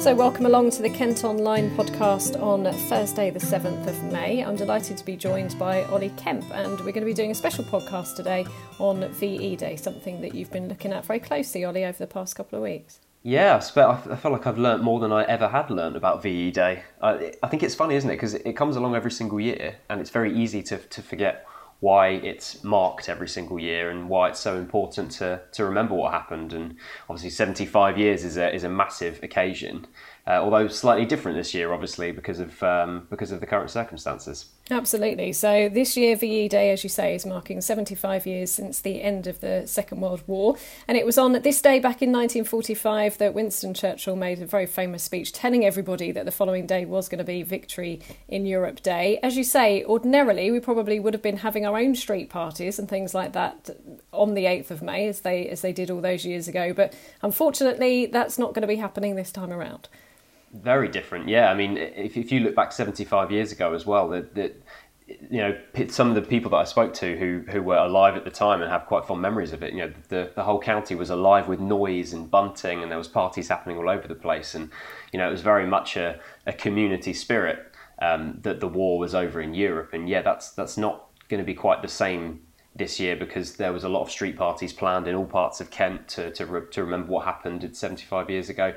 So, welcome along to the Kent Online podcast on Thursday, the 7th of May. I'm delighted to be joined by Ollie Kemp, and we're going to be doing a special podcast today on VE Day, something that you've been looking at very closely, Ollie, over the past couple of weeks. Yeah, I, spe- I feel like I've learnt more than I ever had learnt about VE Day. I, I think it's funny, isn't it? Because it comes along every single year, and it's very easy to, to forget why it's marked every single year and why it's so important to, to remember what happened. And obviously, 75 years is a, is a massive occasion, uh, although slightly different this year, obviously, because of, um, because of the current circumstances. Absolutely. So this year, VE Day, as you say, is marking 75 years since the end of the Second World War. And it was on this day back in 1945 that Winston Churchill made a very famous speech telling everybody that the following day was going to be Victory in Europe Day. As you say, ordinarily we probably would have been having our own street parties and things like that on the 8th of May, as they as they did all those years ago. But unfortunately, that's not going to be happening this time around. Very different, yeah. I mean, if, if you look back 75 years ago as well, that, that you know, some of the people that I spoke to who, who were alive at the time and have quite fond memories of it, you know, the, the whole county was alive with noise and bunting and there was parties happening all over the place. And, you know, it was very much a, a community spirit um, that the war was over in Europe. And yeah, that's, that's not going to be quite the same this year because there was a lot of street parties planned in all parts of Kent to, to, re- to remember what happened 75 years ago.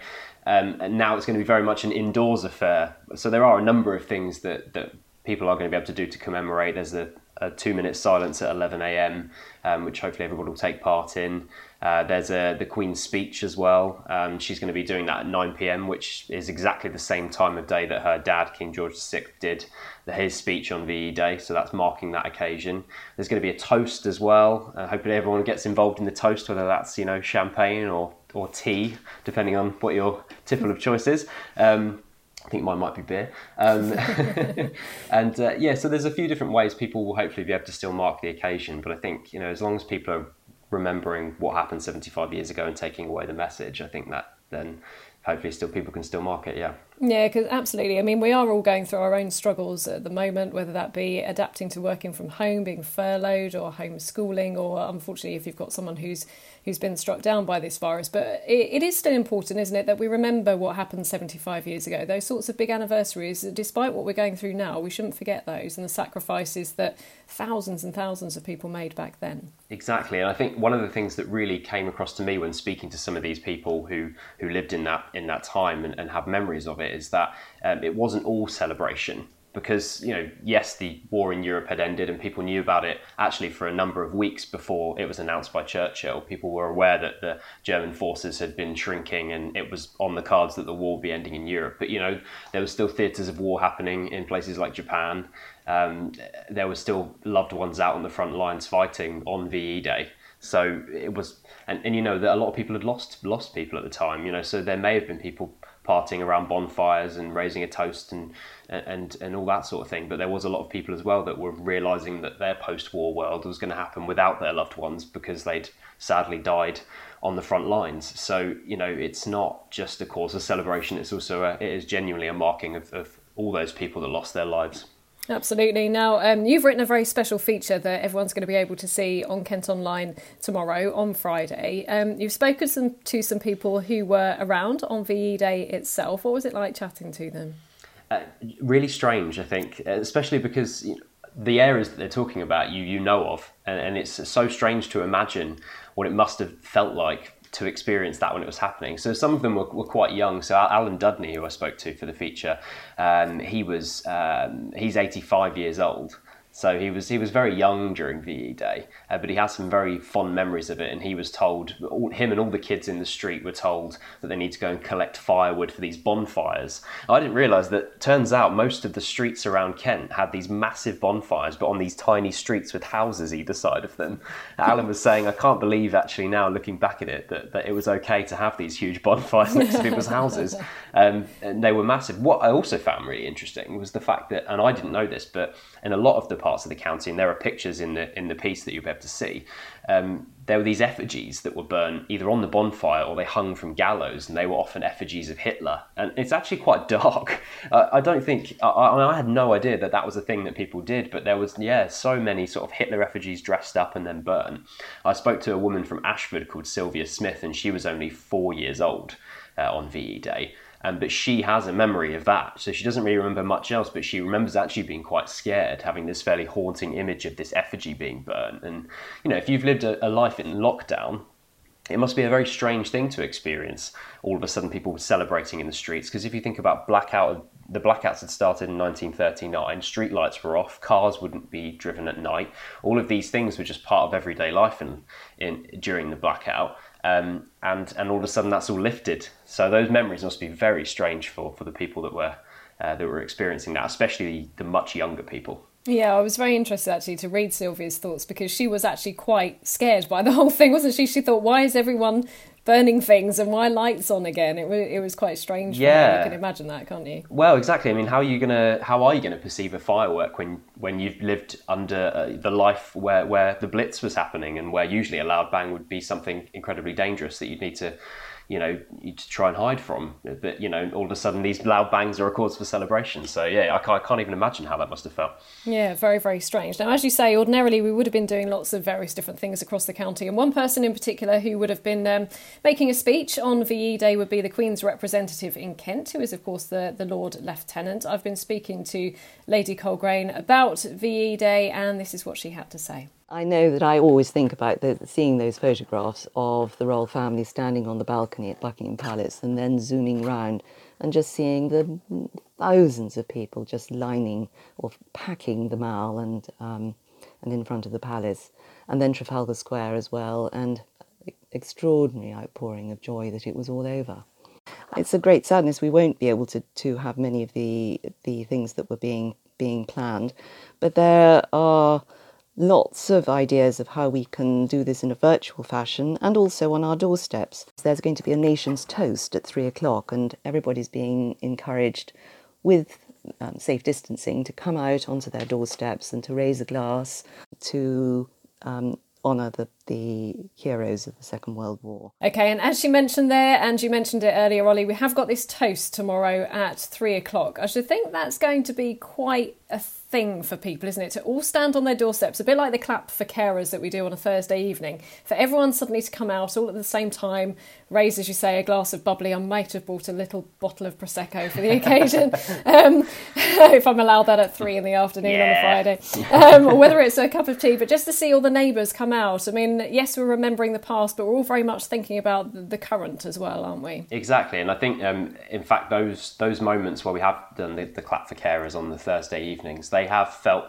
Um, and now it's going to be very much an indoors affair. So there are a number of things that, that people are going to be able to do to commemorate. There's a, a two minute silence at 11 a.m., um, which hopefully everybody will take part in. Uh, there's a, the Queen's speech as well. Um, she's going to be doing that at 9 p.m., which is exactly the same time of day that her dad, King George VI, did his speech on VE Day. So that's marking that occasion. There's going to be a toast as well. Uh, hopefully everyone gets involved in the toast, whether that's you know champagne or or tea, depending on what your tipple of choice is. Um, I think mine might be beer. Um, and uh, yeah, so there's a few different ways people will hopefully be able to still mark the occasion. But I think, you know, as long as people are remembering what happened 75 years ago and taking away the message, I think that then hopefully still people can still mark it. Yeah. Yeah, because absolutely. I mean, we are all going through our own struggles at the moment, whether that be adapting to working from home, being furloughed, or homeschooling, or unfortunately, if you've got someone who's who's been struck down by this virus. But it, it is still important, isn't it, that we remember what happened 75 years ago. Those sorts of big anniversaries, despite what we're going through now, we shouldn't forget those and the sacrifices that thousands and thousands of people made back then. Exactly, and I think one of the things that really came across to me when speaking to some of these people who who lived in that in that time and, and have memories of it is that um, it wasn't all celebration because you know yes the war in Europe had ended and people knew about it actually for a number of weeks before it was announced by Churchill. People were aware that the German forces had been shrinking and it was on the cards that the war would be ending in Europe. But you know there was still theaters of war happening in places like Japan. Um, there were still loved ones out on the front lines fighting on VE day. So it was and, and you know that a lot of people had lost lost people at the time you know so there may have been people partying around bonfires and raising a toast and and and all that sort of thing. But there was a lot of people as well that were realizing that their post-war world was going to happen without their loved ones because they'd sadly died on the front lines. So you know, it's not just a cause of celebration; it's also a, it is genuinely a marking of, of all those people that lost their lives. Absolutely. Now, um, you've written a very special feature that everyone's going to be able to see on Kent Online tomorrow, on Friday. Um, you've spoken some, to some people who were around on VE Day itself. What was it like chatting to them? Uh, really strange, I think, especially because you know, the areas that they're talking about you you know of, and, and it's so strange to imagine what it must have felt like to experience that when it was happening. So some of them were, were quite young. So Alan Dudney, who I spoke to for the feature, um, he was um, he's 85 years old. So he was he was very young during VE Day, uh, but he has some very fond memories of it. And he was told, all, him and all the kids in the street were told that they need to go and collect firewood for these bonfires. I didn't realise that. Turns out most of the streets around Kent had these massive bonfires, but on these tiny streets with houses either side of them. Alan was saying, I can't believe actually now looking back at it that, that it was okay to have these huge bonfires next to people's houses, um, and they were massive. What I also found really interesting was the fact that, and I didn't know this, but in a lot of the parts of the county, and there are pictures in the in the piece that you'll be able to see. Um, there were these effigies that were burnt either on the bonfire or they hung from gallows, and they were often effigies of Hitler. And it's actually quite dark. Uh, I don't think I, I, had no idea that that was a thing that people did, but there was yeah so many sort of Hitler effigies dressed up and then burnt. I spoke to a woman from Ashford called Sylvia Smith, and she was only four years old uh, on VE Day Um, but she has a memory of that, so she doesn't really remember much else. But she remembers actually being quite scared, having this fairly haunting image of this effigy being burnt. And you know, if you've lived a, a life in lockdown, it must be a very strange thing to experience all of a sudden people were celebrating in the streets because if you think about blackout the blackouts had started in 1939 street lights were off cars wouldn't be driven at night all of these things were just part of everyday life in, in during the blackout um, and and all of a sudden that's all lifted so those memories must be very strange for for the people that were uh, that were experiencing that especially the much younger people yeah, I was very interested actually to read Sylvia's thoughts because she was actually quite scared by the whole thing, wasn't she? She thought, why is everyone burning things and why lights on again? It was it was quite strange. Yeah, you can imagine that, can't you? Well, exactly. I mean, how are you gonna how are you gonna perceive a firework when when you've lived under uh, the life where where the blitz was happening and where usually a loud bang would be something incredibly dangerous that you'd need to you know to try and hide from. But you know, all of a sudden these loud bangs are a cause for celebration. So yeah, I can't, I can't even imagine how that must have felt. Yeah, very very strange. Now, as you say, ordinarily we would have been doing lots of various different things across the county, and one person in particular who would have been um, making a speech on VE Day would be the Queen's representative in Kent, who is of course the the Lord Lieutenant. I've been speaking to Lady Colgrain about VE Day, and this is what she had to say. I know that I always think about the, seeing those photographs of the royal family standing on the balcony at Buckingham Palace and then zooming round and just seeing the thousands of people just lining or packing the Mall and, um, and in front of the palace, and then Trafalgar Square as well, and extraordinary outpouring of joy that it was all over. It's a great sadness we won't be able to, to have many of the, the things that were being, being planned, but there are lots of ideas of how we can do this in a virtual fashion and also on our doorsteps. There's going to be a nation's toast at three o'clock, and everybody's being encouraged with um, safe distancing to come out onto their doorsteps and to raise a glass to um, honour the, the heroes of the Second World War. Okay, and as you mentioned there, and you mentioned it earlier, Ollie, we have got this toast tomorrow at three o'clock. I should think that's going to be quite a thing for people, isn't it? To all stand on their doorsteps, a bit like the clap for carers that we do on a Thursday evening, for everyone suddenly to come out all at the same time, raise, as you say, a glass of bubbly. I might have bought a little bottle of Prosecco for the occasion, um, if I'm allowed that at three in the afternoon yeah. on a Friday, um, or whether it's a cup of tea, but just to see all the neighbours come out. I mean, yes, we're remembering the past, but we're all very much thinking about the current as well, aren't we? Exactly, and I think, um, in fact, those those moments where we have done the, the clap for carers on the Thursday evenings, they have felt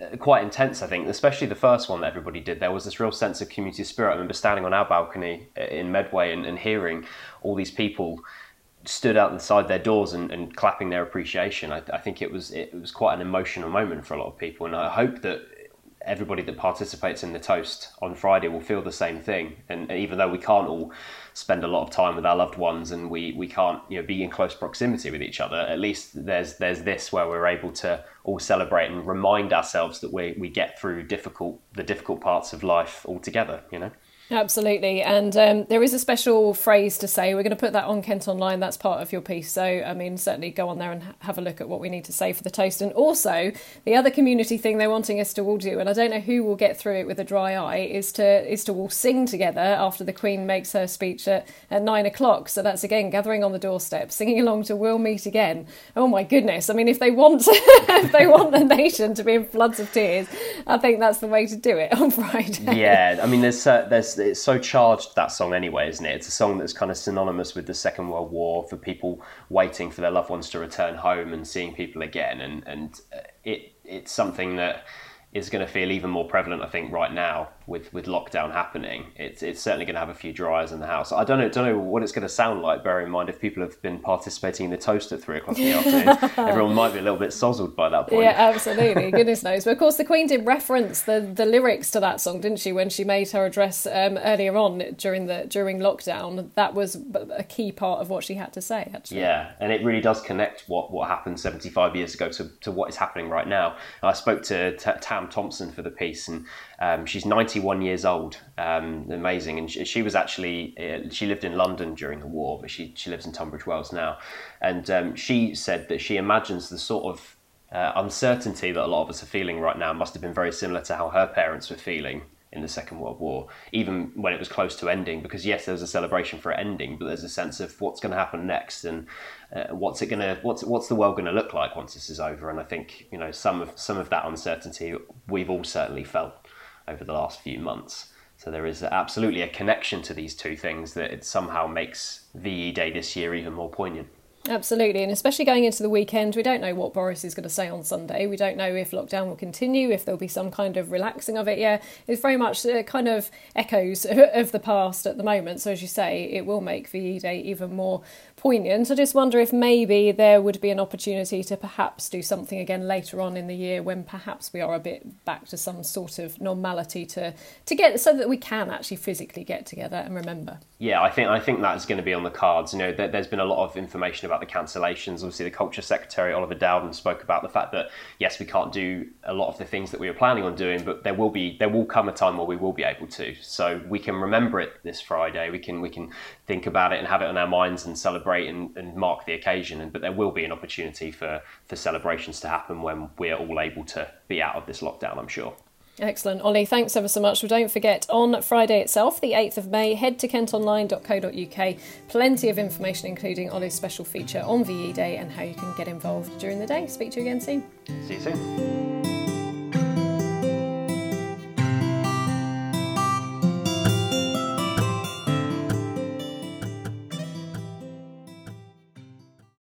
uh, quite intense, I think, especially the first one that everybody did. There was this real sense of community spirit. I remember standing on our balcony uh, in Medway and, and hearing all these people stood outside their doors and, and clapping their appreciation. I, I, think it was it was quite an emotional moment for a lot of people, and I hope that everybody that participates in the toast on Friday will feel the same thing. And even though we can't all spend a lot of time with our loved ones and we, we can't you know be in close proximity with each other, at least there's there's this where we're able to all celebrate and remind ourselves that we, we get through difficult the difficult parts of life all together, you know. Absolutely. And um, there is a special phrase to say. We're going to put that on Kent Online. That's part of your piece. So, I mean, certainly go on there and have a look at what we need to say for the toast. And also, the other community thing they're wanting us to all do, and I don't know who will get through it with a dry eye, is to is to all sing together after the Queen makes her speech at, at nine o'clock. So that's again gathering on the doorstep, singing along to "We'll Meet Again." Oh my goodness! I mean, if they want if they want the nation to be in floods of tears, I think that's the way to do it on Friday. Yeah, I mean, there's uh, there's it's so charged that song anyway, isn't it? It's a song that's kind of synonymous with the Second World War for people waiting for their loved ones to return home and seeing people again, and and it it's something that is going to feel even more prevalent, I think, right now with, with lockdown happening. It's, it's certainly going to have a few dryers in the house. I don't know don't know what it's going to sound like. Bear in mind if people have been participating in the toast at three o'clock in the afternoon, everyone might be a little bit sozzled by that point. Yeah, absolutely. Goodness knows. But of course, the Queen did reference the, the lyrics to that song, didn't she? When she made her address um, earlier on during the during lockdown, that was a key part of what she had to say. Actually, yeah, and it really does connect what what happened seventy five years ago to, to what is happening right now. I spoke to T- Tam Thompson for the piece, and um, she's 91 years old, um, amazing. And she, she was actually, uh, she lived in London during the war, but she, she lives in Tunbridge Wells now. And um, she said that she imagines the sort of uh, uncertainty that a lot of us are feeling right now must have been very similar to how her parents were feeling in the Second World War, even when it was close to ending. Because yes, there was a celebration for it ending, but there's a sense of what's going to happen next and uh, what's it going to what's what's the world going to look like once this is over. And I think you know some of some of that uncertainty we've all certainly felt over the last few months. So there is absolutely a connection to these two things that it somehow makes VE Day this year even more poignant. Absolutely, and especially going into the weekend, we don't know what Boris is going to say on Sunday. We don't know if lockdown will continue, if there'll be some kind of relaxing of it. Yeah, it's very much uh, kind of echoes of the past at the moment. So, as you say, it will make VE Day even more poignant. I just wonder if maybe there would be an opportunity to perhaps do something again later on in the year when perhaps we are a bit back to some sort of normality to to get so that we can actually physically get together and remember. Yeah, I think I think that's going to be on the cards. You know, there, has been a lot of information about the cancellations. Obviously, the Culture Secretary Oliver Dowden spoke about the fact that yes, we can't do a lot of the things that we were planning on doing, but there will be there will come a time where we will be able to. So we can remember it this Friday. We can we can think about it and have it on our minds and celebrate and, and mark the occasion. And, but there will be an opportunity for for celebrations to happen when we are all able to be out of this lockdown. I'm sure. Excellent. Ollie, thanks ever so much. Well, don't forget, on Friday itself, the 8th of May, head to kentonline.co.uk. Plenty of information, including Ollie's special feature on VE Day and how you can get involved during the day. Speak to you again soon. See you soon.